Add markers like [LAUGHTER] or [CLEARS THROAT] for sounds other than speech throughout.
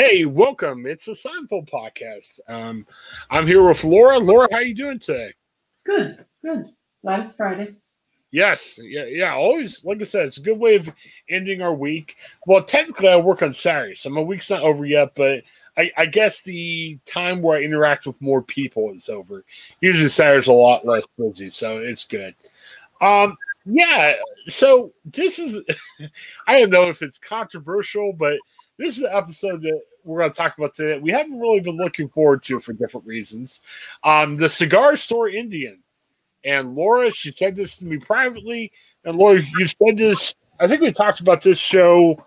Hey, welcome. It's a Seinfeld podcast. Um, I'm here with Laura. Laura, how are you doing today? Good, good. Glad it's Friday. Yes, yeah, yeah. Always, like I said, it's a good way of ending our week. Well, technically, I work on Saturday, so my week's not over yet. But I, I guess the time where I interact with more people is over. Usually, Saturday's a lot less busy, so it's good. Um, yeah. So this is, [LAUGHS] I don't know if it's controversial, but this is the episode that we're going to talk about today. We haven't really been looking forward to for different reasons. Um, the cigar store Indian. And Laura, she said this to me privately. And Laura, you said this. I think we talked about this show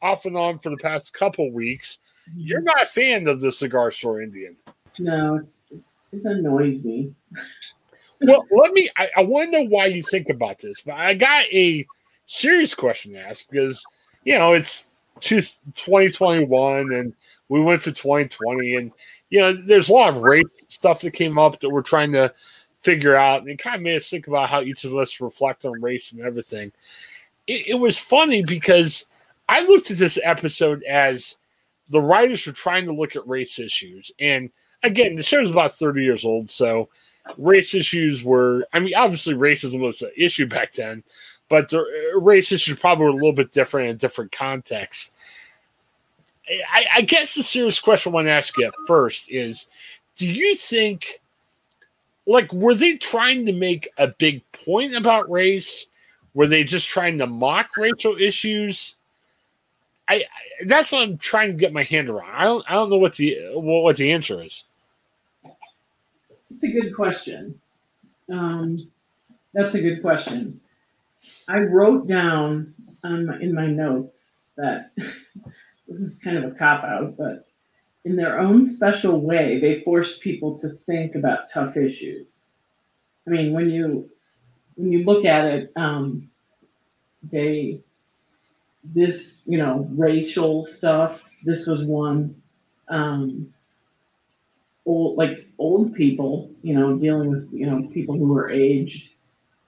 off and on for the past couple weeks. You're not a fan of the cigar store Indian. No, it's it annoys me. well, let me. I, I want to know why you think about this, but I got a serious question to ask because you know it's 2021 and we went to 2020 and you know there's a lot of race stuff that came up that we're trying to figure out and it kind of made us think about how each of us reflect on race and everything. It, it was funny because i looked at this episode as the writers were trying to look at race issues and again the show's about 30 years old so race issues were i mean obviously racism was an issue back then but the uh, race issues probably a little bit different in different contexts. I, I guess the serious question I want to ask you first is do you think like were they trying to make a big point about race? Were they just trying to mock racial issues? I, I that's what I'm trying to get my hand around. I don't I don't know what the what the answer is. It's a good question. Um, that's a good question. I wrote down um, in my notes that [LAUGHS] this is kind of a cop out, but in their own special way, they force people to think about tough issues. I mean, when you when you look at it, um, they this you know racial stuff. This was one. Um, old like old people, you know, dealing with you know people who were aged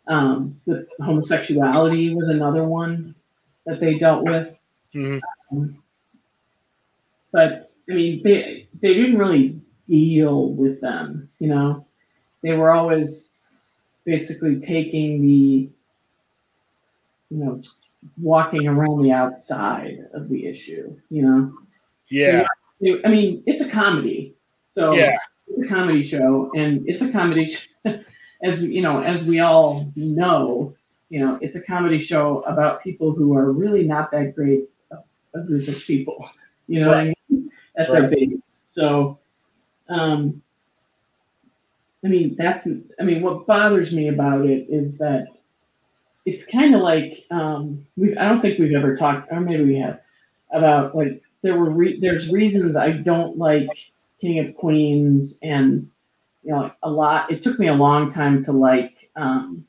um, the homosexuality was another one that they dealt with. Mm-hmm. Um, but I mean, they they didn't really deal with them. You know, they were always basically taking the, you know, walking around the outside of the issue. You know. Yeah. I mean, it's a comedy, so yeah. it's a comedy show, and it's a comedy. [LAUGHS] as you know, as we all know, you know, it's a comedy show about people who are really not that great a group of people, you know, right. I mean? [LAUGHS] at right. their base. So, um, I mean, that's, I mean, what bothers me about it is that it's kind of like, um, we I don't think we've ever talked, or maybe we have, about like, there were, re- there's reasons I don't like King of Queens and you know, a lot. It took me a long time to like um,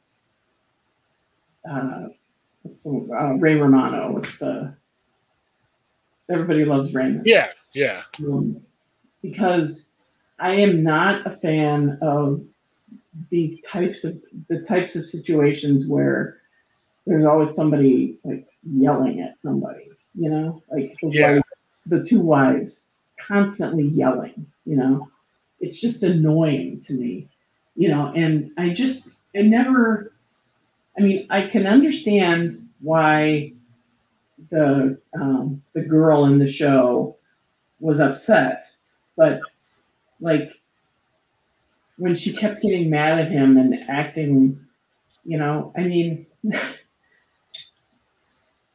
uh, what's the, uh, Ray Romano. What's the Everybody Loves Raymond. Yeah, yeah. Um, because I am not a fan of these types of the types of situations where there's always somebody like yelling at somebody. You know, like the, yeah. wife, the two wives constantly yelling. You know it's just annoying to me, you know, and I just, I never, I mean, I can understand why the um, the girl in the show was upset, but like when she kept getting mad at him and acting, you know, I mean, [LAUGHS]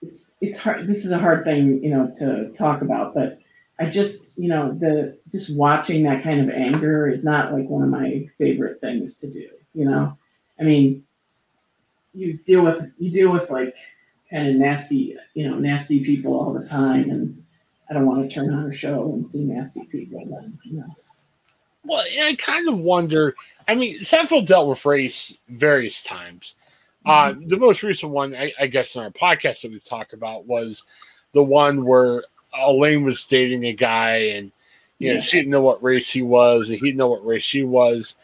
it's it's hard. This is a hard thing, you know, to talk about, but I just, you know, the just watching that kind of anger is not like one of my favorite things to do. You know, I mean, you deal with you deal with like kind of nasty, you know, nasty people all the time, and I don't want to turn on a show and see nasty people. Then, you know. Well, I kind of wonder. I mean, Seinfeld dealt with race various times. Uh, mm-hmm. Uh, the most recent one, I, I guess, in our podcast that we've talked about was the one where Elaine was dating a guy and you know, yeah. she didn't know what race he was, and he didn't know what race she was.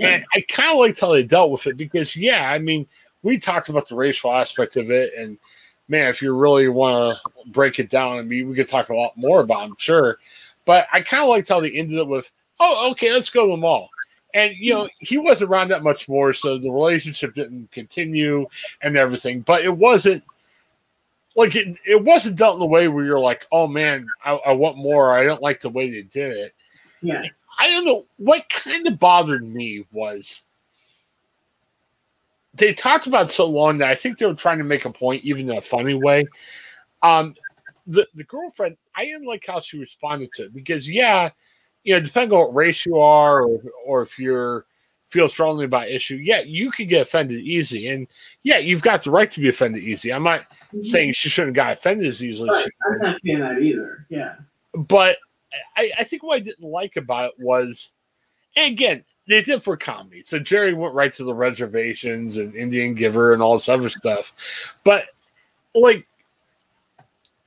And I kind of liked how they dealt with it because, yeah, I mean, we talked about the racial aspect of it, and man, if you really want to break it down, I mean, we could talk a lot more about, I'm sure. But I kind of liked how they ended up with, oh, okay, let's go to the mall. And you know, he wasn't around that much more, so the relationship didn't continue and everything. But it wasn't like it, it wasn't dealt in a way where you're like, oh man, I, I want more. I don't like the way they did it. Yeah. I don't know what kind of bothered me was they talked about so long that I think they were trying to make a point, even in a funny way. Um, the the girlfriend, I didn't like how she responded to it because, yeah, you know, depending on what race you are, or or if you're feel strongly about issue, yeah, you could get offended easy, and yeah, you've got the right to be offended easy. I'm not mm-hmm. saying she shouldn't have got offended as easily. I'm not saying that either. Yeah, but I, I think what I didn't like about it was, and again, they did for comedy. So Jerry went right to the reservations and Indian Giver and all this other stuff. But like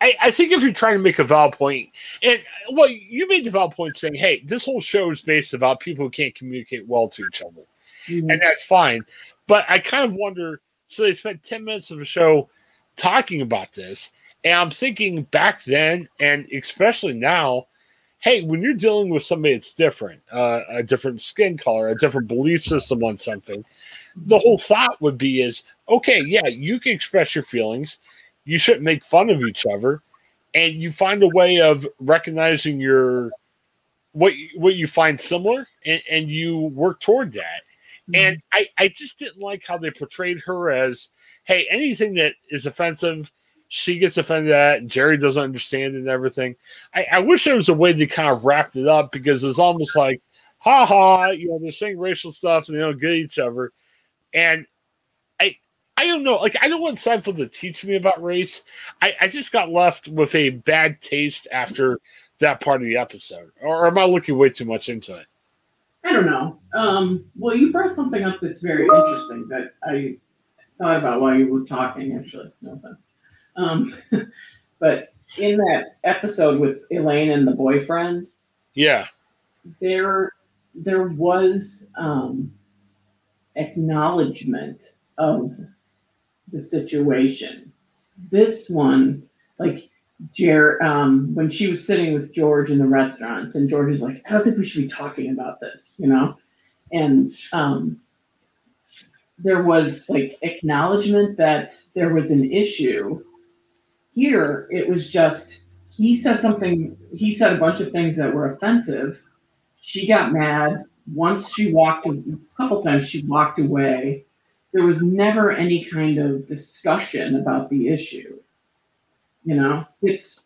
I, I, think if you're trying to make a valid point, and well, you made the valid point saying, hey, this whole show is based about people who can't communicate well to each other. Mm-hmm. And that's fine. But I kind of wonder so they spent 10 minutes of the show talking about this. And I'm thinking back then, and especially now, hey, when you're dealing with somebody that's different, uh, a different skin color, a different belief system on something, the whole thought would be is okay, yeah, you can express your feelings. You shouldn't make fun of each other, and you find a way of recognizing your what what you find similar, and, and you work toward that. Mm-hmm. And I, I just didn't like how they portrayed her as, hey, anything that is offensive she gets offended at, and Jerry doesn't understand and everything. I, I wish there was a way to kind of wrap it up because it's almost like, ha ha, you know, they're saying racial stuff and they don't get each other. And I don't know, like I don't want Seinfeld to teach me about race. I, I just got left with a bad taste after that part of the episode. Or am I looking way too much into it? I don't know. Um, well, you brought something up that's very interesting that I thought about while you were talking, actually. No offense. Um, [LAUGHS] but in that episode with Elaine and the boyfriend, yeah, there there was um, acknowledgement of the situation. This one, like Jer, um, when she was sitting with George in the restaurant, and George is like, "I don't think we should be talking about this," you know, and um, there was like acknowledgement that there was an issue here, it was just he said something, he said a bunch of things that were offensive. She got mad. Once she walked, a couple times she walked away. There was never any kind of discussion about the issue. You know, it's,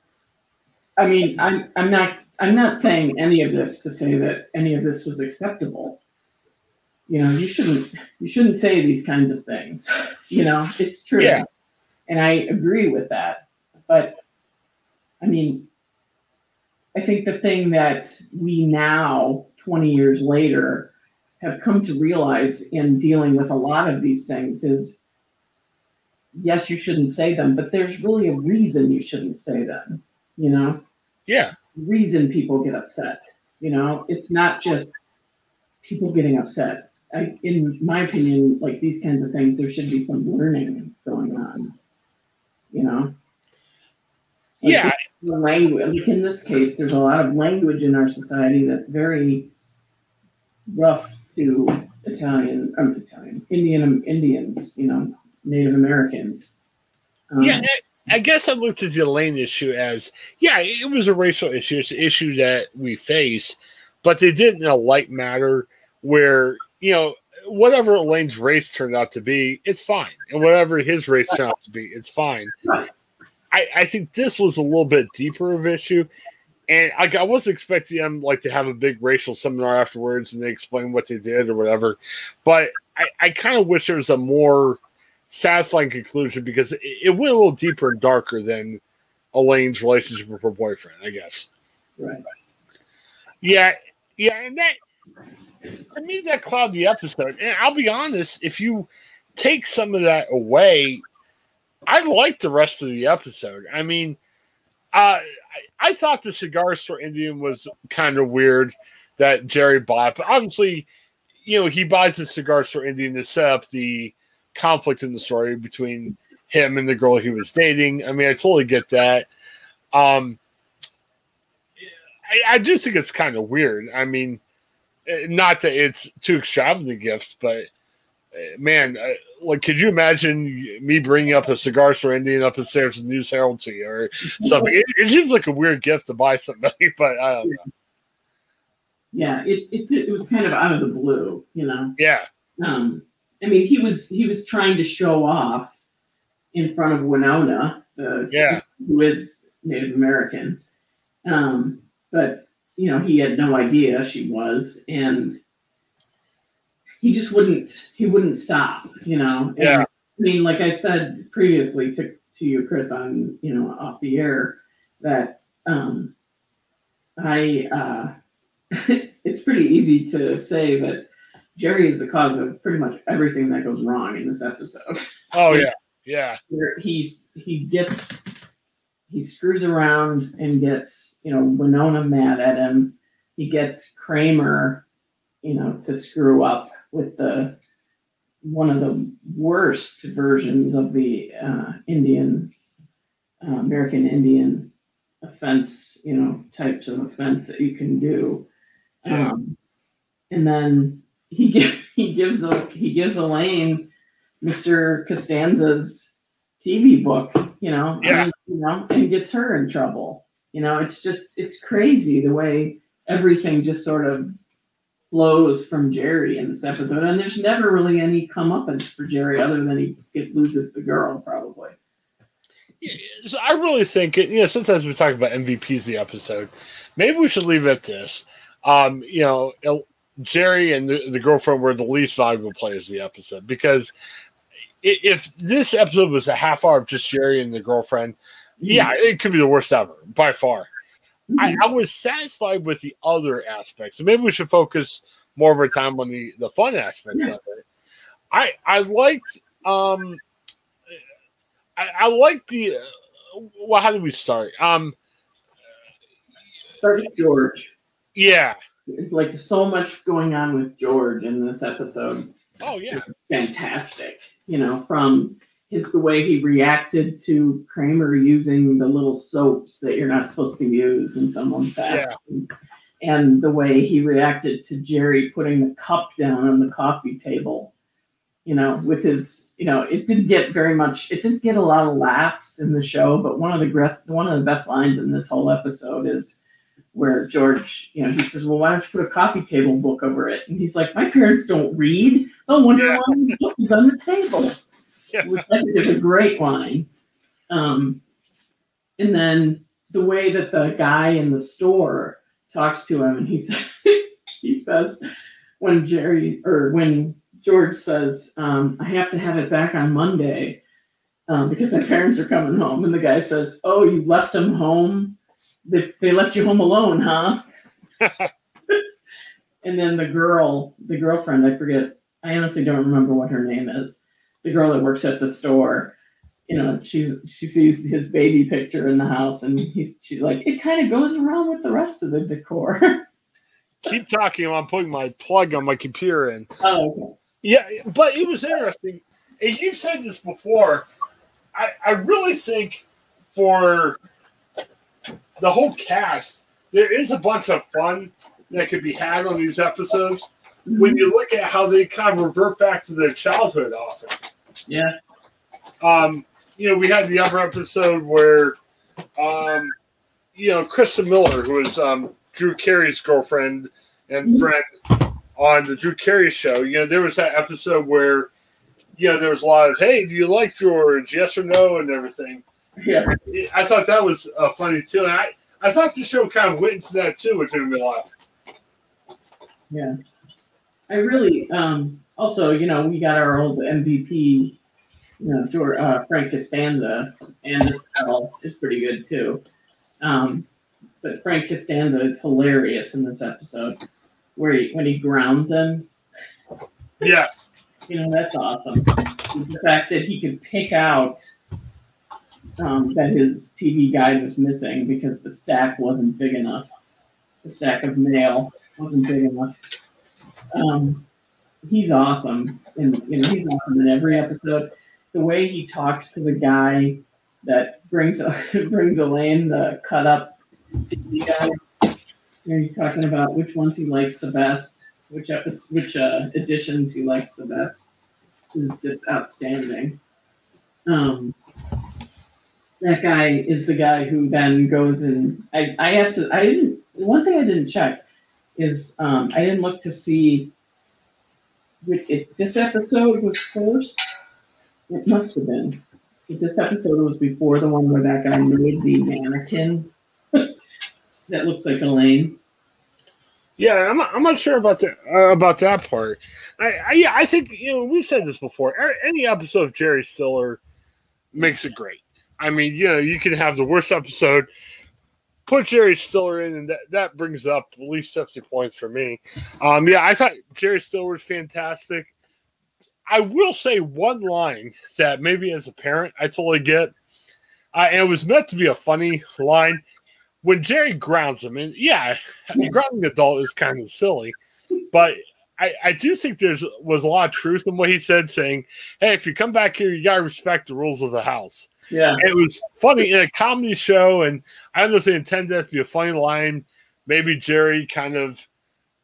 I mean, I'm, I'm not, I'm not saying any of this to say that any of this was acceptable. You know, you shouldn't, you shouldn't say these kinds of things. [LAUGHS] You know, it's true. Yeah. And I agree with that but I mean, I think the thing that we now, 20 years later, have come to realize in dealing with a lot of these things is yes, you shouldn't say them, but there's really a reason you shouldn't say them, you know? Yeah. Reason people get upset, you know? It's not just people getting upset. I, in my opinion, like these kinds of things, there should be some learning going on, you know? Like yeah. Language. Like in this case, there's a lot of language in our society that's very rough to Italian, um, Italian, Indian Indians, you know, Native Americans. Um, yeah, I guess I looked at the Elaine issue as, yeah, it was a racial issue. It's an issue that we face, but they did in a light matter where, you know, whatever Elaine's race turned out to be, it's fine. And whatever his race turned out to be, it's fine. I, I think this was a little bit deeper of issue. And I, I was expecting them like to have a big racial seminar afterwards and they explain what they did or whatever. But I, I kind of wish there was a more satisfying conclusion because it, it went a little deeper and darker than Elaine's relationship with her boyfriend, I guess. Right. Yeah, yeah, and that to me that clouded the episode. And I'll be honest, if you take some of that away, I liked the rest of the episode. I mean, uh, I, thought the cigar store Indian was kind of weird that Jerry bought, but obviously, you know, he buys the cigar store Indian to set up the conflict in the story between him and the girl he was dating. I mean, I totally get that. Um, I, I just think it's kind of weird. I mean, eh, not that it's too extravagant a gift, but man, uh, like, could you imagine me bringing up a cigar store Indian up in San News Herald to you or [LAUGHS] something? It, it seems like a weird gift to buy somebody, [LAUGHS] but I don't know. Yeah, it, it it was kind of out of the blue, you know. Yeah. Um, I mean, he was he was trying to show off in front of Winona, uh, Yeah. who is Native American. Um, but you know, he had no idea she was, and he just wouldn't he wouldn't stop, you know. And, Yeah. I mean, like I said previously to to you, Chris, on you know off the air, that um, I uh, [LAUGHS] it's pretty easy to say that Jerry is the cause of pretty much everything that goes wrong in this episode Oh [LAUGHS] yeah. Yeah. where he's he gets he screws around and gets you know Winona mad at him. He gets Kramer, you know, to screw up with the one of the worst versions of the uh, Indian uh, American Indian offense, you know, types of offense that you can do. Yeah. Um, and then he [LAUGHS] give, he gives a he gives Elaine Mr. Costanza's TV book, you know, Yeah. and, you know, and gets her in trouble. You know, it's just it's crazy the way everything just sort of flows from Jerry in this episode, and there's never really any comeuppance for Jerry other than he get, loses the girl probably. So I really think you know sometimes we talk about MVPs the episode. Maybe we should leave it at this. Um, you know, El- Jerry and the, the girlfriend were the least valuable players the episode because if this episode was a half hour of just Jerry and the girlfriend, yeah, it could be the worst ever by far. I, I was satisfied with the other aspects. So maybe we should focus more of our time on the the fun aspects Yeah. of it. I I liked um I, I liked the uh, well how did we start? Um Start with George. yeah. Like so much going on with George in this episode. Oh yeah. fantastic. You know, from his the way he reacted to Kramer using the little soaps that you're not supposed to use in someone's bathroom. And the way he reacted to Jerry putting the cup down on the coffee table, you know, with his, you know, it didn't get very much, it didn't get a lot of laughs in the show, but one of the best, one of the best lines in this whole episode is where George, you know, he says, "Well, why don't you put a coffee table book over it?" And he's like, "My parents don't read. No wonder Yeah. why the book is on the table." Yeah. Which I think a great line. Um, and then the way that the guy in the store talks to him, and he says, [LAUGHS] he says, when Jerry or when George says, um, "I have to have it back on Monday." Um, because my parents are coming home, and the guy says, "Oh, you left them home? They, they left you home alone, huh?" [LAUGHS] and then the girl, the girlfriend, I forget. I honestly don't remember what her name is. The girl that works at the store. You know, she's she sees his baby picture in the house, and he's she's like, it kind of goes around with the rest of the decor. [LAUGHS] Keep talking. I'm putting my plug on my computer in. oh, okay. Yeah, but it was interesting. And you've said this before. I, I really think for the whole cast, there is a bunch of fun that could be had on these episodes when you look at how they kind of revert back to their childhood often. Yeah, Um, you know, we had the other episode where, um, you know, Christa Miller, who was um, Drew Carey's girlfriend and friend on the Drew Carey show, you know, there was that episode where, you know, there was a lot of, hey, do you like George? Yes or no, and everything. yeah. I thought that was uh, funny too. And I, I thought the show kind of went into that too, which made me laugh. Yeah. I really um also, you know, we got our old MVP, you know, George, uh, Frank Costanza, and this battle is pretty good too. Um, but Frank Costanza is hilarious in this episode, where he when he grounds him. Yes. [LAUGHS] You know, that's awesome. The fact that he could pick out um, that his TV guide was missing because the stack wasn't big enough. The stack of mail wasn't big enough. Um, he's awesome, and you know he's awesome in every episode. the way he talks to the guy that brings [LAUGHS] brings Elaine the cut up TV guy. He's talking about which ones he likes the best, which which uh, editions he likes the best. Is just outstanding. Um, that guy is the guy who then goes and I, I have to I didn't one thing I didn't check is um, I didn't look to see it, this episode was first. It must have been. If this episode was before the one where that guy made the mannequin [LAUGHS] that looks like Elaine. Yeah, I'm, I'm not sure about that uh, about that part. I, I yeah, I think you know we've said this before. Any episode of Jerry Stiller makes it great. I mean, you know, you can have the worst episode, put Jerry Stiller in, and that, that brings up at least 50 points for me. Um, yeah, I thought Jerry Stiller was fantastic. I will say one line that maybe as a parent I totally get. And it was meant to be a funny line when Jerry grounds him. And yeah, I mean, grounding the adult is kind of silly, but I, I do think there's was a lot of truth in what he said, saying, "Hey, if you come back here, you gotta respect the rules of the house." Yeah, it was funny in a comedy show, and I don't know if they intended that to be a funny line. Maybe Jerry kind of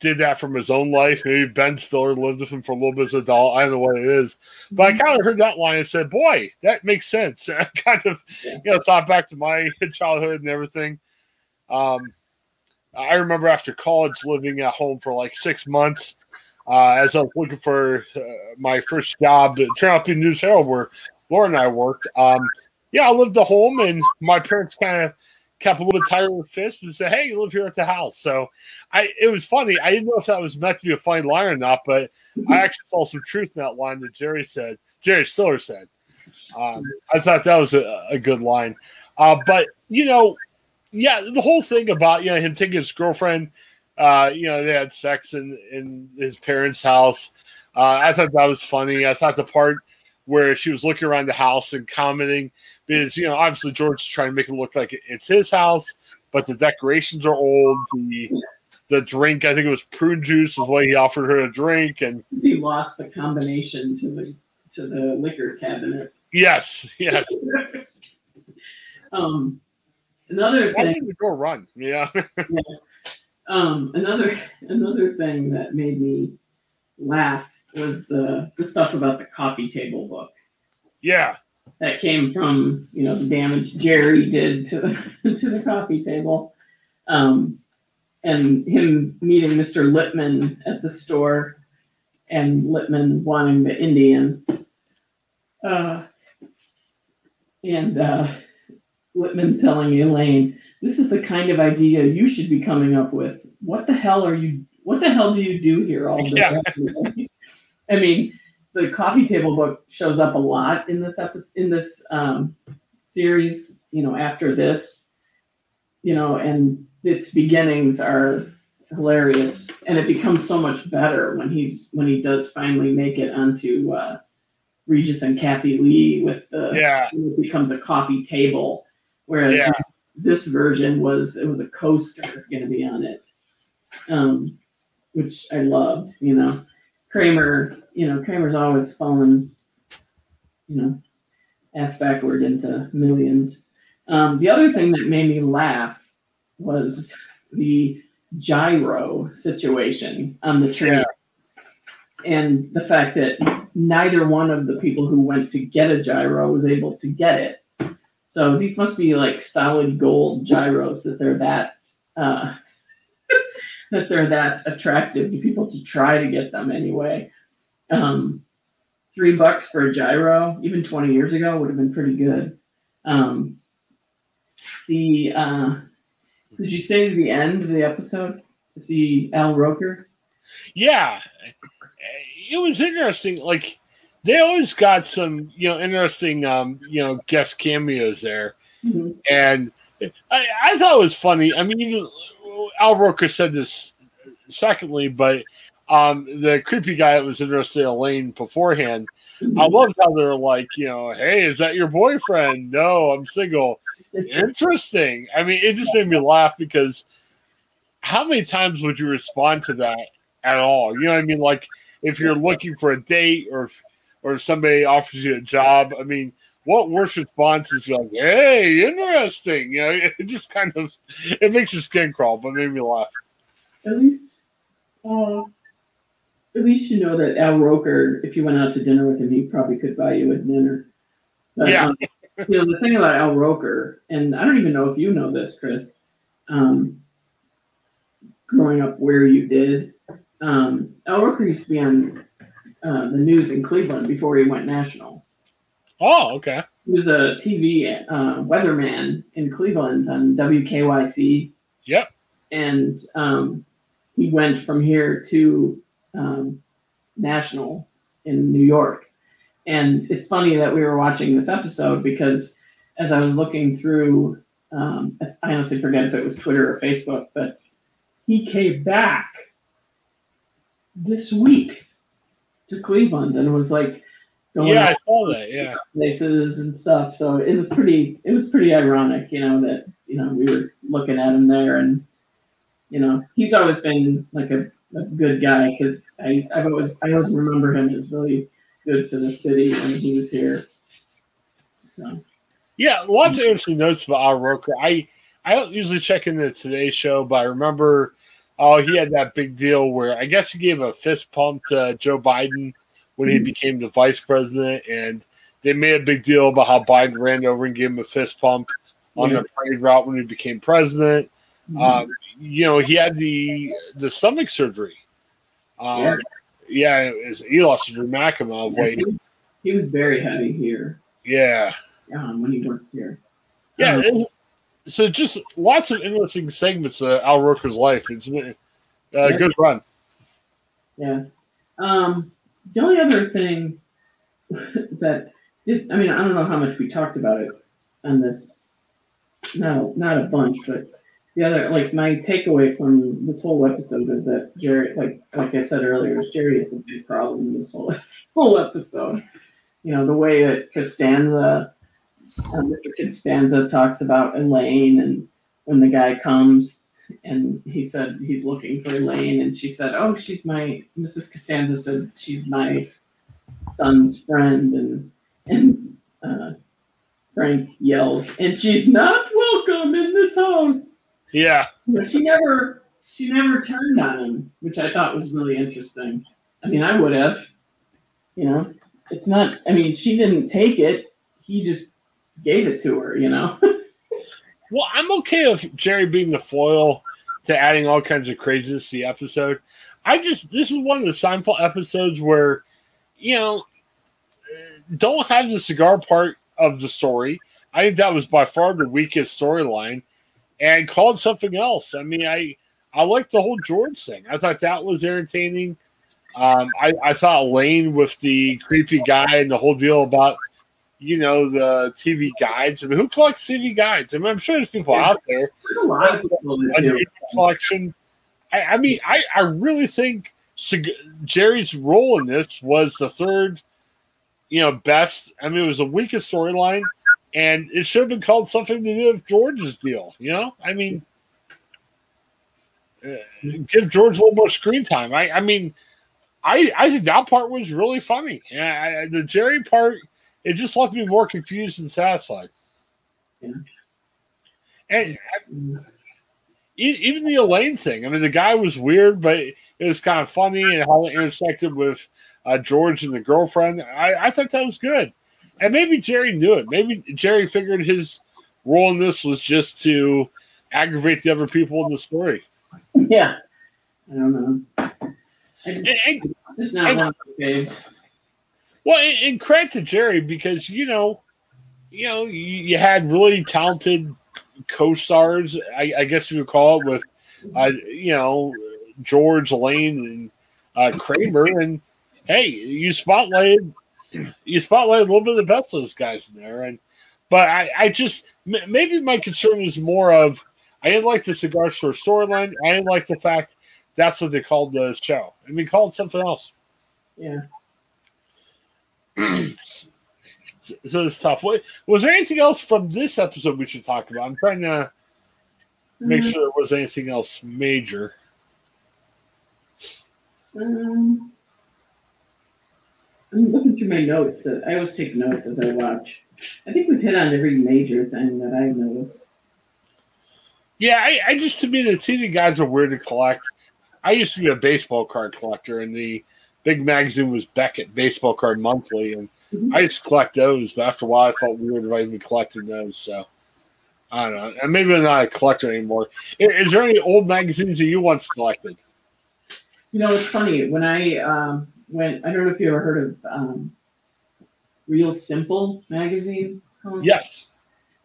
did that from his own life. Maybe Ben Stiller lived with him for a little bit as an adult. I don't know what it is, but I mm-hmm. kind of heard that line and said, "Boy, that makes sense." [LAUGHS] I kind of, you know, thought back to my [LAUGHS] childhood and everything. Um, I remember after college living at home for like six months. Uh, as I was looking for uh, my first job, at turned out to be News Herald, where Laura and I worked. Um, yeah, I lived at home, and my parents kind of kept a little tighter with fists and said, "Hey, you live here at the house." So, I it was funny. I didn't know if that was meant to be a funny line or not, but I actually saw some truth in that line that Jerry said. Jerry Stiller said. Um, I thought that was a, a good line. Uh, but you know, yeah, the whole thing about you know him taking his girlfriend, uh, you know, they had sex in in his parents' house. Uh, I thought that was funny. I thought the part where she was looking around the house and commenting because you know obviously George is trying to make it look like it's his house, but the decorations are old. The the drink, I think it was prune juice, is what he offered her a drink, and he lost the combination to the to the liquor cabinet. Yes, yes. [LAUGHS] um, another thing. The door run, yeah. [LAUGHS] yeah. Um, another another thing that made me laugh was the the stuff about the coffee table book. Yeah. That came from you know the damage Jerry did to the, [LAUGHS] to the coffee table, um, and him meeting Mr. Lippman at the store, and Lippman wanting the Indian, uh, and uh, Lippman telling Elaine, "This is the kind of idea you should be coming up with. What the hell are you? What the hell do you do here all day?" [LAUGHS] Yeah. I mean, the coffee table book shows up a lot in this episode in this um, series. You know, after this, you know, and its beginnings are hilarious, and it becomes so much better when he's when he does finally make it onto uh, Regis and Kathie Lee with the yeah. It becomes a coffee table, whereas yeah. this version was it was a coaster going to be on it, um, which I loved. You know, Kramer you know, Kramer's always fallen, you know, ass backward into millions. Um, the other thing that made me laugh was the gyro situation on the. Yeah. And the fact that neither one of the people who went to get a gyro was able to get it. So these must be like solid gold gyros that they're that uh, [LAUGHS] that they're that attractive to people to try to get them anyway um, three bucks for a gyro, even 20 years ago, would have been pretty good. Um, the uh, did you say the end of the episode to see Al Roker? Yeah, it was interesting. Like they always got some, you know, interesting, um, you know, guest cameos there, mm-hmm. and I, I thought it was funny. I mean, Al Roker said this secondly, but um, the creepy guy that was interested in Elaine beforehand. I loved how they're like, you know, hey, is that your boyfriend? No, I'm single. Interesting. I mean, it just made me laugh because how many times would you respond to that at all? You know what I mean? Like if you're looking for a date or if, or somebody offers you a job. I mean, what worse response is like, "Hey, interesting." You know, it just kind of it makes your skin crawl, but made me laugh. At least, uh, at least you know that Al Roker, if you went out to dinner with him, he probably could buy you a dinner. But, Yeah. um, you know the thing about Al Roker, and I don't even know if you know this, Chris. Um, growing up where you did, um, Al Roker used to be on uh, the news in Cleveland before he went national. Oh, okay. He was a TV uh, weatherman in Cleveland on WKYC. Yep. And um, he went from here to um, national in New York. And it's funny that we were watching this episode because as I was looking through, um, I honestly forget if it was Twitter or Facebook, but he came back this week to Cleveland and was like, going Yeah, I saw that. Yeah. places and stuff. So it was pretty it was pretty ironic, you know, that you know we were looking at him there, and you know he's always been like a, a good guy because I I've always I always remember him as really good for the city when he was here. So Yeah, lots of interesting notes about Al Roker. I I don't usually check in the Today Show, but I remember oh he had that big deal where I guess he gave a fist pump to Joe Biden when he Mhm. became the vice president, and they made a big deal about how Biden ran over and gave him a fist pump on the parade route when he became president. Mm-hmm. Um, you know, he had the the stomach surgery. Um, Yeah. yeah, it was, he lost dramatic amount of weight. he, was very heavy here Yeah. um, when he worked here. Yeah. Um, so just lots of interesting segments of Al Roker's life. It's been a Yeah. good run. Yeah. Um, the only other thing [LAUGHS] that did, I mean, I don't know how much we talked about it on this. No, not a bunch, but the other, like, my takeaway from this whole episode is that Jerry, like, like I said earlier, Jerry is the big problem in this whole [LAUGHS] whole episode. You know, the way that Costanza, uh, Mr. Costanza talks about Elaine, and when the guy comes and he said he's looking for Elaine, and she said, "Oh, she's my." Mrs. Costanza said she's my son's friend, and and uh, Frank yells, "And she's not welcome in this house." Yeah. But she never, she never turned on him, which I thought was really interesting. I mean, I would have, you know. It's not. I mean, she didn't take it. He just gave it to her, you know. [LAUGHS] Well, I'm okay with Jerry being the foil to adding all kinds of craziness to the episode. I just this is one of the Seinfeld episodes where, you know, don't have the cigar part of the story. I think that was by far the weakest storyline, and called something else. I mean, I I liked the whole George thing. I thought that was entertaining. Um, I, I thought Lane with the creepy guy and the whole deal about you know the TV guides. I mean, who collects TV guides? I mean, I'm sure there's people out there a lot of people collection. I, I mean, I, I really think Jerry's role in this was the third, you know, best. I mean, it was the weakest storyline, and it should have been called something to do with George's deal. You know, I mean, uh, give George a little more screen time. I, I mean, I, I think that part was really funny. I, I- the Jerry part, it just left me more confused and satisfied. And e- even the Elaine thing. I mean, the guy was weird, but it was kind of funny and how it intersected with uh, George and the girlfriend. I, I thought that was good. And maybe Jerry knew it. Maybe Jerry figured his role in this was just to aggravate the other people in the story. Yeah. I don't know. I just, And, and- just not one of my faves. well, and, and credit to Jerry because you know, you know, you, you had really talented co-stars. I, I guess you would call it with, uh, you know, George Lane and uh, Kramer, and hey, you spotlighted you spotlighted a little bit of the best of those guys in there, and but I, I just m- maybe my concern is more of I didn't like the cigar store storyline. I didn't like the fact that's what they called the show. I mean, call it something else. Yeah. [CLEARS THROAT] so it's tough. What, was there anything else from this episode we should talk about? I'm trying to make Mm, sure there was anything else major. Um, I'm looking through my notes. That I always take notes as I watch. I think we've hit on every major thing that I've noticed. Yeah, I, I just to me the TV guys are weird to collect. I used to be a baseball card collector, and the big magazine was Beckett Baseball Card Monthly, and Mhm. I used to collect those. But after a while, I felt weird about even collecting those. So I don't know, and maybe I'm not a collector anymore. I- Is, there any old magazines that you once collected? You know, it's funny when I um, went. I don't know if you ever heard of um, Real Simple magazine. Yes.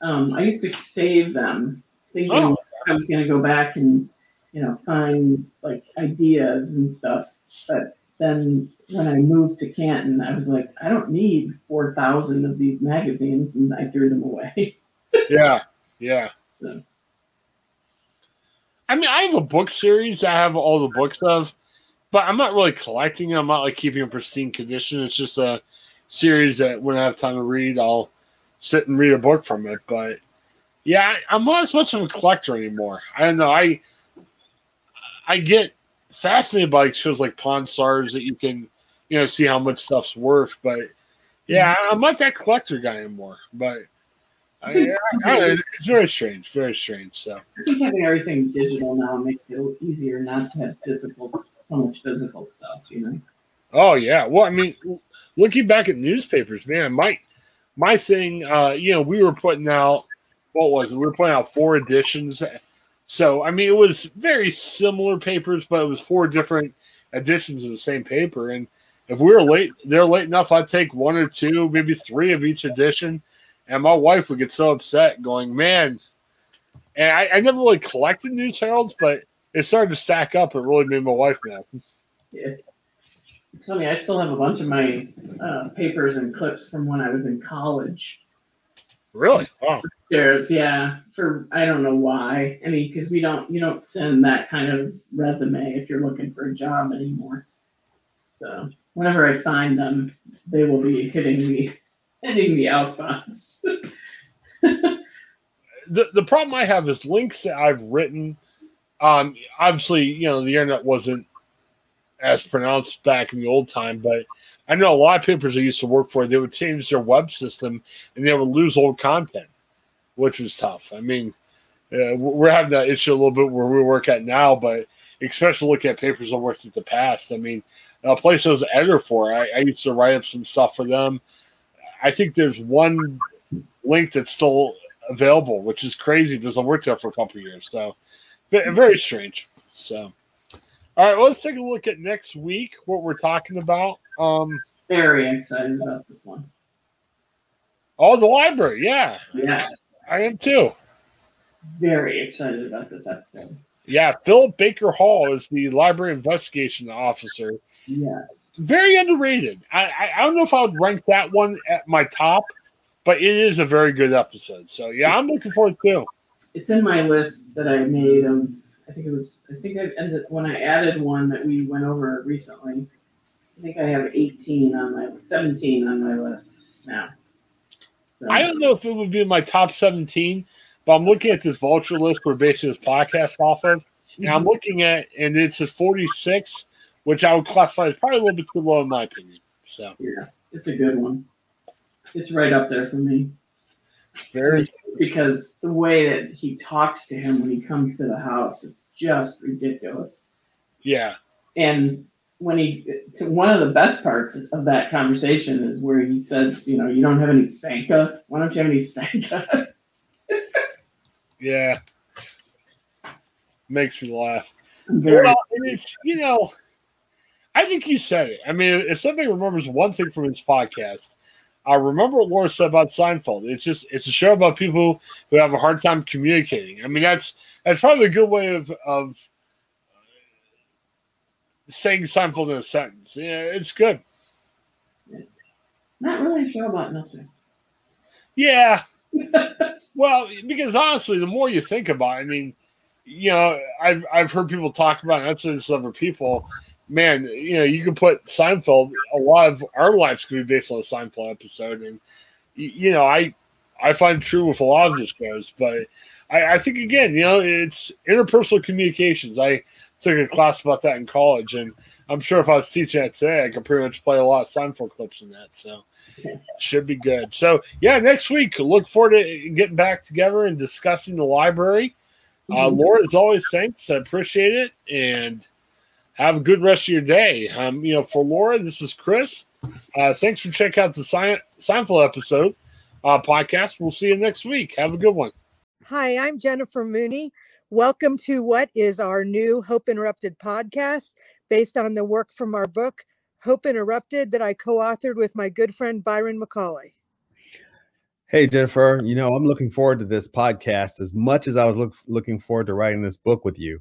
Um, I used to save them, thinking Oh. I was going to go back and you know find like ideas and stuff. But then when I moved to Canton, I was like, I don't need four thousand of these magazines, and I threw them away. [LAUGHS] Yeah. Yeah. So. I mean, I have a book series I have all the books of, but I'm not really collecting them. I'm not like keeping in pristine condition. It's just a series that when I have time to read, I'll sit and read a book from it. But yeah, I- I'm not as much of a collector anymore. I don't know. I I get fascinated by shows like Pawn Stars that you can, you know, see how much stuff's worth. But yeah, mm-hmm. I'm not that collector guy anymore. But I, I, I, it's very strange, very strange. So. I think having everything digital now makes it easier not to have physical, so much physical stuff. You know. Oh yeah. Well, I mean, looking back at newspapers, man, my my thing, uh, you know, we were putting out what was it? We were putting out four editions. So I mean, it was very similar papers, but it was four different editions of the same paper. And if we were late, they're late enough, I'd take one or two, maybe three of each edition. And my wife would get so upset, going, "Man!" And I, I never really collected news heralds, but it started to stack up. It really made my wife mad. Yeah. It's funny. I still have a bunch of my uh, papers and clips from when I was in college. Really? Wow. There's yeah, for I don't know why. I mean, because we don't you don't send that kind of resume if you're looking for a job anymore. So whenever I find them, they will be hitting me, [LAUGHS] hitting the outbox. [LAUGHS] the the problem I have is links that I've written. Um, obviously, you know, the internet wasn't as pronounced back in the old time, but I know a lot of papers I used to work for, they would change their web system and they would lose old content, which was tough. I mean, uh, we're having that issue a little bit where we work at now, but especially looking at papers I worked at the past. I mean, a place I was an editor for, I, I used to write up some stuff for them. I think there's one link that's still available, which is crazy because I worked there for a couple years. So very strange. So all right, well, let's take a look at next week what we're talking about. Um Very excited about this one. oh the library, yeah. Yes, I am too. very excited about this episode. Yeah, Philip Baker Hall is the library investigation officer. Yes. Very underrated. I, I, I don't know if I would rank that one at my top, but it is a very good episode. So yeah, I'm looking forward to. It. it's in my list that I made of. I think it was. I think I ended when I added one that we went over recently. I think I have 18 on my 17 on my list now. So, I don't know if it would be my top 17, but I'm looking at this vulture list we're basing this podcast off of. And I'm mm-hmm. looking at, and it says 46, which I would classify as probably a little bit too low in my opinion. So yeah, it's a good one. It's right up there for me very, because the way that he talks to him when he comes to the house is just ridiculous. yeah, and when he to one of the best parts of that conversation is where he says, you know, you don't have any Sanka. Why don't you have any Sanka? [LAUGHS] yeah. Makes me laugh. Very, Well, and it's, you know, I think you said it. I mean, if somebody remembers one thing from this podcast, I remember what Laura said about Seinfeld. It's just it's a show about people who have a hard time communicating. I mean, that's that's probably a good way of of saying Seinfeld in a sentence. Yeah, it's good. not really a show about nothing. Yeah. [LAUGHS] well, because honestly, the more you think about it, I mean, you know, I've I've heard people talk about it, this to other people. Man, you know, you can put Seinfeld. A lot of our lives could be based on a Seinfeld episode, and you know, I I find true with a lot of the shows. But I, I think again, you know, it's interpersonal communications. I took a class about that in college, and I'm sure if I was teaching it today, I could pretty much play a lot of Seinfeld clips in that. So should be good. So yeah, next week, look forward to getting back together and discussing the library. Uh, Mhm. Laura, as always, thanks. I appreciate it, and have a good rest of your day. Um, you know, for Laura, this is Chris. Uh, thanks for checking out the Sein- Seinfeld episode uh, podcast. We'll see you next week. Have a good one. Hi, I'm Jennifer Mooney. Welcome to what is our new Hope Interrupted podcast based on the work from our book, Hope Interrupted, that I co authored with my good friend Byron McCauley. Hey, Jennifer, you know, I'm looking forward to this podcast as much as I was look, looking forward to writing this book with you.